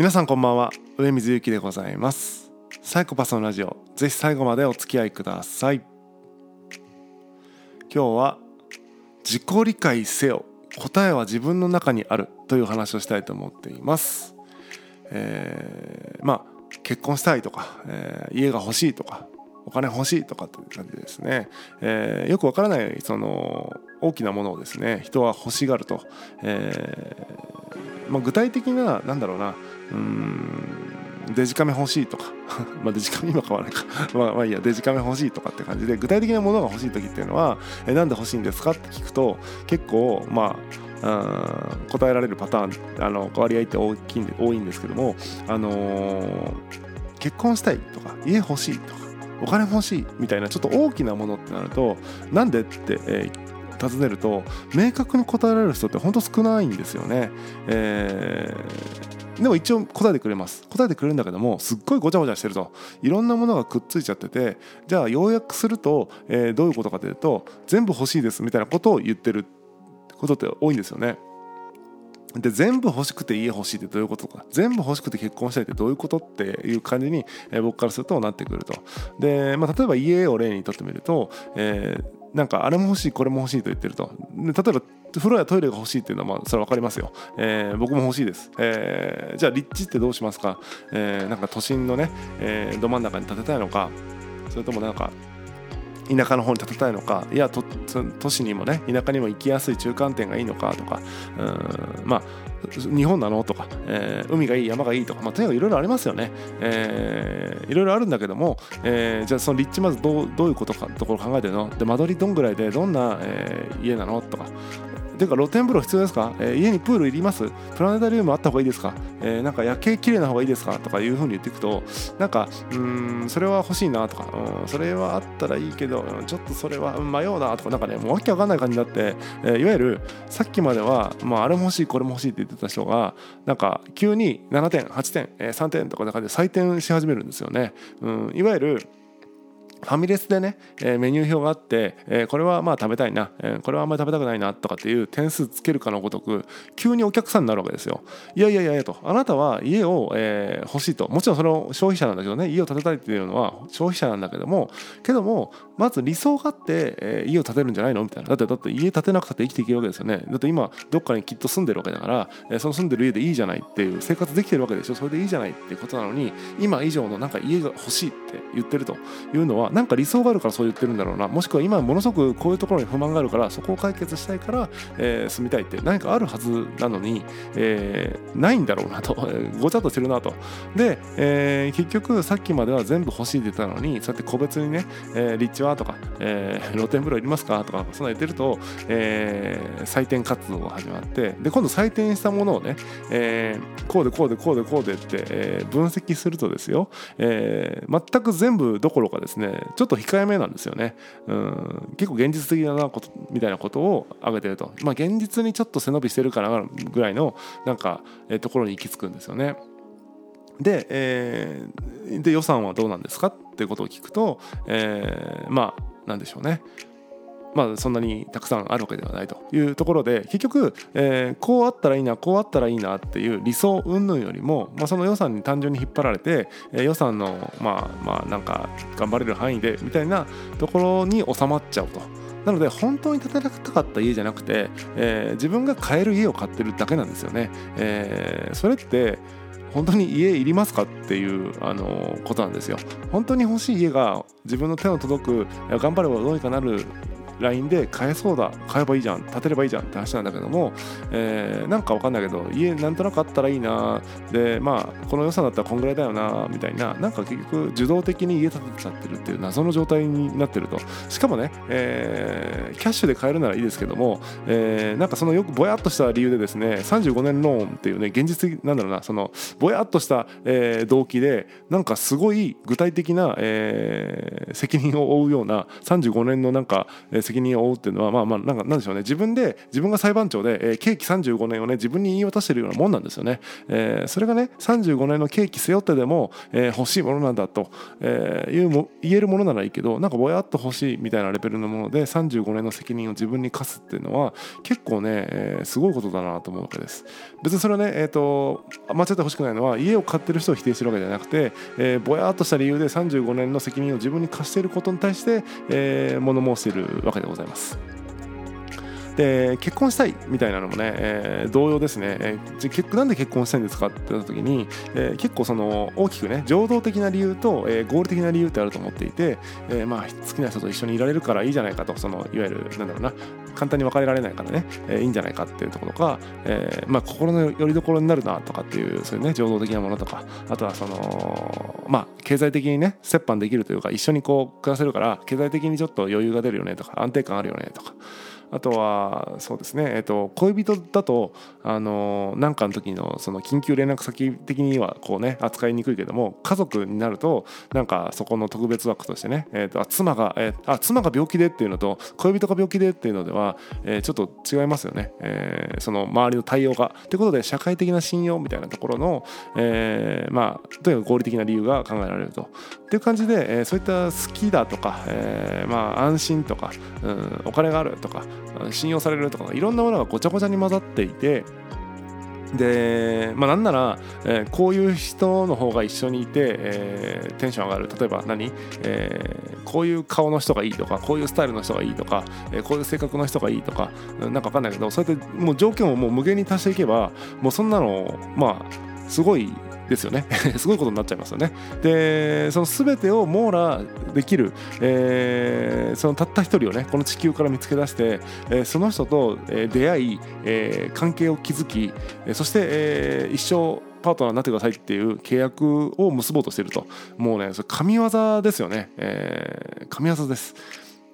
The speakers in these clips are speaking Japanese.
皆さんこんばんは。上水ゆきでございます。サイコパスのラジオ。ぜひ最後までお付き合いください。今日は自己理解せよ。答えは自分の中にある。という話をしたいと思っています。えー、まあ結婚したいとか、えー、家が欲しいとかお金欲しいとかという感じでですね、えー、よくわからないその大きなものをですね人は欲しがると、えーまあ、具体的ななんだろうな。うんデジカメ欲しいとか。まあデジカメ今買わないか。まあまあいいやデジカメ欲しいとかって感じで具体的なものが欲しい時っていうのはえなんで欲しいんですかって聞くと結構まあ答えられるパターンあの割合って大きいんで多いんですけども、あのー、結婚したいとか家欲しいとかお金欲しいみたいなちょっと大きなものってなるとなんでって、えー、尋ねると明確に答えられる人って本当少ないんですよね。えー、でも一応答えてくれます答えてくれるんだけどもすっごいごちゃごちゃしてるといろんなものがくっついちゃっててじゃあ要約すると、えー、どういうことかというと全部欲しいですみたいなことを言ってることって多いんですよね。で全部欲しくて家欲しいってどういうことか全部欲しくて結婚したいってどういうことっていう感じに、えー、僕からするとなってくるとで、まあ、例えば家を例にとってみると、えー、なんかあれも欲しいこれも欲しいと言ってると。例えば風呂やトイレが欲しいっていうのはまあそれは分かりますよ、えー、僕も欲しいです、えー、じゃあ立地ってどうしますか、えー、なんか都心のね、え、ど真ん中に建てたいのかそれともなんか田舎の方に立てたいのかいや都市にもね田舎にも行きやすい中間点がいいのかとかうんまあ日本なのとか、えー、海がいい山がいいとか、まあ、とにかくいろいろありますよね、えー、いろいろあるんだけども、えー、じゃあその立地まずどうどういうことかところ考えてるの？で間取りどんぐらいでどんな、えー、家なの？とかていうか露天風呂必要ですか、えー、家にプールいります？プラネタリウムあった方がいいですか、えー、なんか夜景綺麗な方がいいですか？とかいうふうに言っていくとなんかうんそれは欲しいなとか、うん、それはあったらいいけどちょっとそれは迷うなとかなんかねもうわけわかんない感じになって、えー、いわゆるさっきまでは、まあ、あれも欲しいこれも欲しいって言ってた人がなんか急に7点8点、えー、3点とかで採点し始めるんですよね、うん、いわゆるファミレスでね、えー、メニュー表があって、えー、これはまあ食べたいな、えー、これはあんまり食べたくないなとかっていう点数つけるかのごとく急にお客さんになるわけですよ。いやいやいやいやと。あなたは家を、えー、欲しいと。もちろんその消費者なんだけどね家を建てたいっていうのは消費者なんだけどもけどもまず理想があって、えー、家を建てるんじゃないの？みたいな。だってだって家建てなくたって生きていけるわけですよね。だって今どっかにきっと住んでるわけだから、えー、その住んでる家でいいじゃないっていう生活できてるわけでしょ。それでいいじゃないっていことなのに今以上のなんか家が欲しいって言ってるというのはなんか理想があるからそう言ってるんだろうな。もしくは今ものすごくこういうところに不満があるからそこを解決したいから、えー、住みたいって。何かあるはずなのに、えー、ないんだろうなと。ごちゃっとしてるなと。で、えー、結局さっきまでは全部欲しいって言ったのにそうやって個別にね、えー、立地はとか、えー、露天風呂いりますかとかそんな言ってると、えー、採点活動が始まってで今度採点したものをね、えー、こうでこうでこうでこうでって、えー、分析するとですよ、えー、全く全部どころかですねちょっと控えめなんですよね。うん結構現実的だなことみたいなことを挙げてると、まあ、現実にちょっと背伸びしてるかなぐらいのなんか、えー、ところに行き着くんですよね。で,、えー、で予算はどうなんですかっていうことを聞くと、えー、まあなんでしょうねまあ、そんなにたくさんあるわけではないというところで結局、えー、こうあったらいいなこうあったらいいなっていう理想云々よりも、まあ、その予算に単純に引っ張られて、えー、予算のまあまあなんか頑張れる範囲でみたいなところに収まっちゃうと。なので本当に建てたかった家じゃなくて、えー、自分が買える家を買ってるだけなんですよね。えー、それって本当に家いりますかっていうあのことなんですよ。本当に欲しい家が自分の手の届く頑張ればどうにかなる LINE で買えそうだ買えばいいじゃん建てればいいじゃんって話なんだけども、えー、なんかわかんないけど家なんとなくあったらいいなでまあこの予算だったらこんぐらいだよなみたいななんか結局受動的に家建てちゃってるっていう謎の状態になってると。しかもね、えー、キャッシュで買えるならいいですけども、えー、なんかそのよくぼやっとした理由でですね35年ローンっていうね現実的なんだろうなそのぼやっとした、えー、動機でなんかすごい具体的な、えー、責任を負うような35年のなんか、えー責任を負うっていうのはまあまあなんかなんでしょうね。自分で自分が裁判長で、えー、刑期35年をね自分に言い渡してるようなもんなんですよね、えー、それがね35年の刑期背負ってでも、えー、欲しいものなんだと、えー、いうも言えるものならいいけどなんかぼやっと欲しいみたいなレベルのもので35年の責任を自分に課すっていうのは結構ね、えー、すごいことだなと思うわけです。別にそれはねえっ、ー、と間違ってほしくないのは家を買ってる人を否定してるわけじゃなくて、えー、ぼやっとした理由で35年の責任を自分に課していることに対して、えー、物申しているわけででございます。で結婚したいみたいなのもね、えー、同様ですね、えー、なんで結婚したいんですかって言った時に、えー、結構その大きくね情動的な理由と、えー、合理的な理由ってあると思っていて、えー、まあ好きな人と一緒にいられるからいいじゃないかとそのいわゆるなんだろうな簡単に別れられないからね、えー、いいんじゃないかっていうところとか、えー、まあ心の拠り所になるなとかっていうそういうね情動的なものとかあとはそのまあ経済的にね折半できるというか一緒にこう暮らせるから経済的にちょっと余裕が出るよねとか安定感あるよねとかあとはそうですね、えっと、恋人だとあの何かの時のその緊急連絡先的にはこうね扱いにくいけども家族になるとなんかそこの特別枠としてね、えっと、妻が、えー、あ妻が病気でっていうのと恋人が病気でっていうのでは、えー、ちょっと違いますよね、えー、その周りの対応が。ということで社会的な信用みたいなところの、えー、まあとにかく合理的な理由が考えられると。っていう感じで、えー、そういった好きだとか、えー、まあ安心とか、うん、お金があるとか信用されるとかいろんなものがごちゃごちゃに混ざっていてで、まあ、なんなら、えー、こういう人の方が一緒にいて、えー、テンション上がる。例えば何、えー、こういう顔の人がいいとかこういうスタイルの人がいいとか、え、こういう性格の人がいいとかなんか分かんないけどそうやってもう条件をもう無限に足していけばもうそんなのまあすごいですよね。すごいことになっちゃいますよね。でその全てを網羅できる、えー、そのたった一人をねこの地球から見つけ出して、えー、その人と出会い、えー、関係を築きそして、えー、一生パートナーになってくださいっていう契約を結ぼうとしていると。もうねそれ神業ですよね、えー、神業です。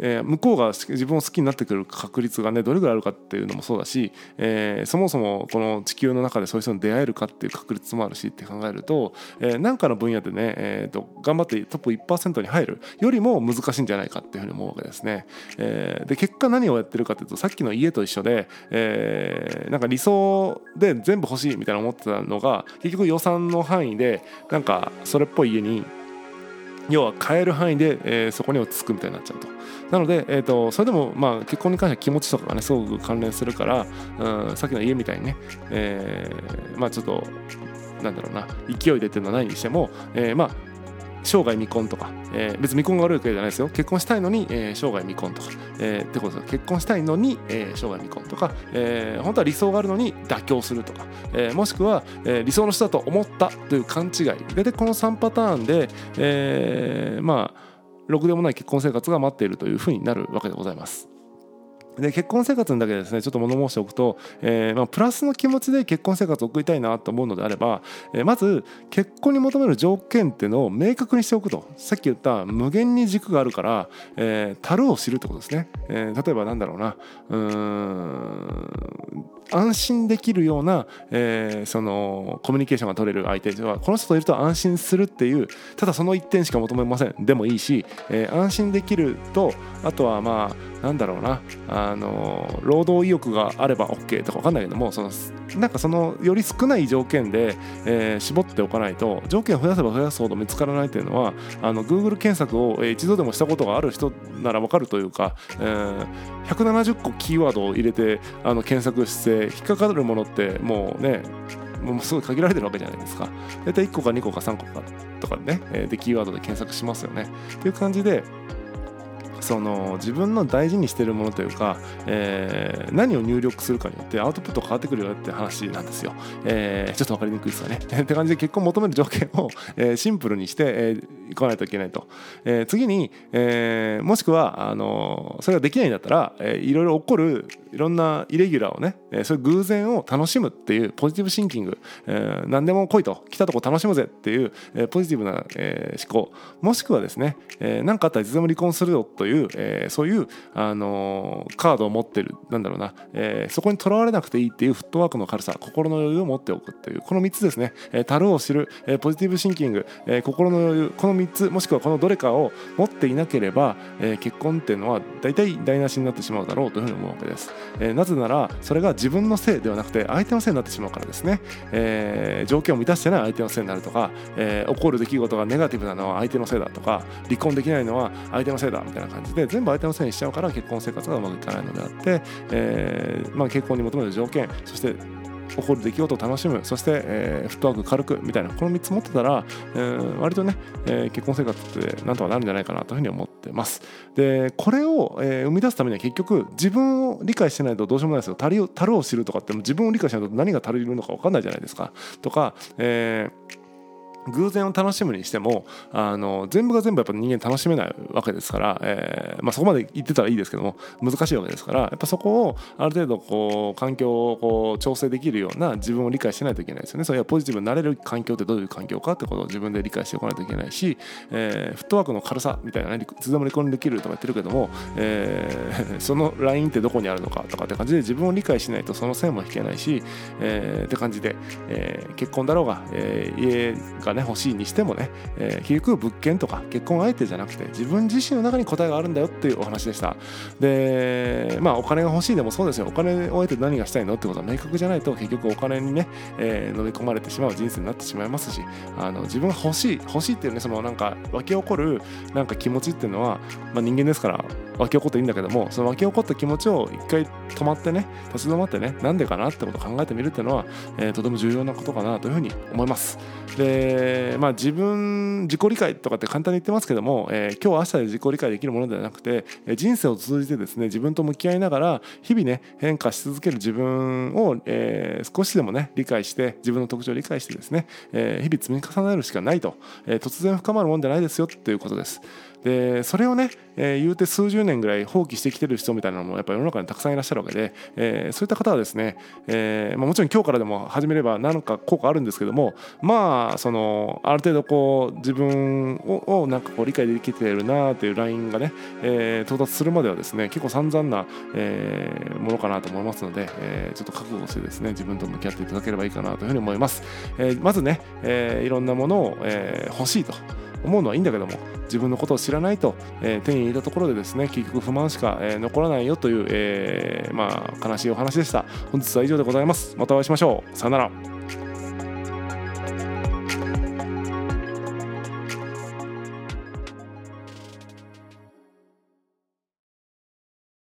えー、向こうが自分を好きになってくる確率がねどれぐらいあるかっていうのもそうだし、えー、そもそもこの地球の中でそういう人に出会えるかっていう確率もあるしって考えると何、えー、かの分野でね、えーと、頑張ってトップ1%に入るよりも難しいんじゃないかっていうふうに思うわけですね。えー、で結果何をやってるかっていうとさっきの家と一緒で、えー、なんか理想で全部欲しいみたいな思ってたのが結局予算の範囲でなんかそれっぽい家に要は変える範囲で、えー、そこに落ち着くみたいになっちゃうと。なので、えーと、それでも、まあ、結婚に関しては気持ちとかがねすごく関連するから、うん、さっきの家みたいにね、えー、まあちょっとなんだろうな勢いでっていうのはないにしても、えー、まあ生涯未婚とか、えー、別に未婚が悪いわけじゃないですよ。結婚したいのに、えー、生涯未婚とか、えー、ってことです結婚したいのに、えー、生涯未婚とか、えー、本当は理想があるのに妥協するとか、えー、もしくは、えー、理想の人だと思ったという勘違い。大体この3パターンで、えー、まあろくでもない結婚生活が待っているというふうになるわけでございます。で結婚生活にだけですねちょっと物申しておくと、えー、まあ、プラスの気持ちで結婚生活を送りたいなと思うのであれば、えー、まず結婚に求める条件っていうのを明確にしておくと。さっき言った無限に軸があるから、えー、樽を知るってことですね、え例えばなんだろうな。うーん安心できるような、えー、そのコミュニケーションが取れる相手はこの人といると安心するっていうただその一点しか求めません。でもいいし、えー、安心できるとあとはまあなんだろうな。あの労働意欲があれば OK とか分かんないけどもそのなんかそのより少ない条件で、えー、絞っておかないと条件を増やせば増やすほど見つからないっていうのはあの Google 検索を一度でもしたことがある人なら分かるというか、えー、170個キーワードを入れてあの検索して引っかかるものってもうねもうすごい限られてるわけじゃないですか。大体1個か2個か3個かとかでねでキーワードで検索しますよね。っていう感じでその自分の大事にしてるものというか、えー、何を入力するかによってアウトプット変わってくるよって話なんですよ。えー、ちょっと分かりにくいですよね。って感じで結婚求める条件を、えー、シンプルにして、えー、いかないといけないと。えー、次に、えー、もしくはあのそれができないんだったら、えー、いろいろ起こるいろんなイレギュラーをね、えー、そういう偶然を楽しむっていうポジティブシンキング、えー、何でも来いと。来たとこ楽しむぜっていう、えー、ポジティブな、えー、思考。もしくはですね何、えー、かあったらいつでも離婚するよという、えー、そういう、あのー、カードを持ってるなんだろうな、えー、そこにとらわれなくていいっていうフットワークの軽さ心の余裕を持っておくっていうこの3つですね、えー、樽を知る、えー、ポジティブシンキング、えー、心の余裕この3つもしくはこのどれかを持っていなければ、えー、結婚っていうのは大体台無しになってしまうだろうというふうに思うわけです、えー、なぜならそれが自分のせいではなくて相手のせいになってしまうからですね、えー、条件を満たしてない相手のせいになるとか、えー、起こる出来事がネガティブなのは相手のせいだとか離婚できないのは相手のせいだみたいな感じで全部相手のせいにしちゃうから結婚生活がうまくいかないのであって、えーまあ、結婚に求める条件そして起こる出来事を楽しむ。そして、えー、フットワーク軽くみたいな。この3つ持ってたら、えー、割とね、えー、結婚生活ってなんとかなるんじゃないかなというふうに思ってます。でこれを、えー、生み出すためには結局自分を理解してないとどうしようもないですよ。足り足るを知るとかって自分を理解しないと何が足りるのか分かんないじゃないですか。とか、えー偶然を楽しむにしてもあの全部が全部やっぱ人間楽しめないわけですから、えーまあ、そこまで言ってたらいいですけども難しいわけですからやっぱそこをある程度こう環境をこう調整できるような自分を理解しないといけないですよね。それはポジティブになれる環境ってどういう環境かってことを自分で理解しておかないといけないし、えー、フットワークの軽さみたいなねいつでも離婚できるとか言ってるけども、えー、そのラインってどこにあるのかとかって感じで自分を理解しないとその線も引けないし、えー、って感じで、えー、結婚だろうが、えー、家がね欲しいにしてもね、えー、結局物件とか結婚相手じゃなくて自分自身の中に答えがあるんだよっていうお話でした。でまあお金が欲しいでもそうですよ。お金を得て何がしたいのってことは明確じゃないと結局お金にね、えー、飲み込まれてしまう人生になってしまいますしあの自分が欲しい欲しいっていうねそのなんか湧き起こるなんか気持ちっていうのは、まあ、人間ですから湧き起こっていいんだけどもその湧き起こった気持ちを一回止まってね立ち止まってねなんでかなってことを考えてみるっていうのは、えー、とても重要なことかなというふうに思います。でまあ自分自己理解とかって簡単に言ってますけども、えー、今日明日で自己理解できるものではなくて人生を通じてですね自分と向き合いながら日々ね変化し続ける自分を、えー、少しでもね理解して自分の特徴を理解してですね、えー、日々積み重ねるしかないと、えー、突然深まるもんじゃないですよっていうことです。でそれをね、えー、言うて数十年ぐらい放棄してきてる人みたいなのもやっぱ世の中にたくさんいらっしゃるわけで、えー、そういった方はですね、えーまあ、もちろん今日からでも始めれば何か効果あるんですけどもまあそのある程度こう自分ををなんかこう理解できてるなというラインがね、えー、到達するまではですね結構散々な、えー、ものかなと思いますので、えー、ちょっと覚悟してですね自分と向き合っていただければいいかなというふうに思います、えー、まずね、えー、いろんなものを、えー、欲しいと。思うのはいいんだけども自分のことを知らないと、えー、手に入れたところでですね結局不満しか、えー、残らないよという、えー、まあ悲しいお話でした。本日は以上でございます。またお会いしましょう。さよなら。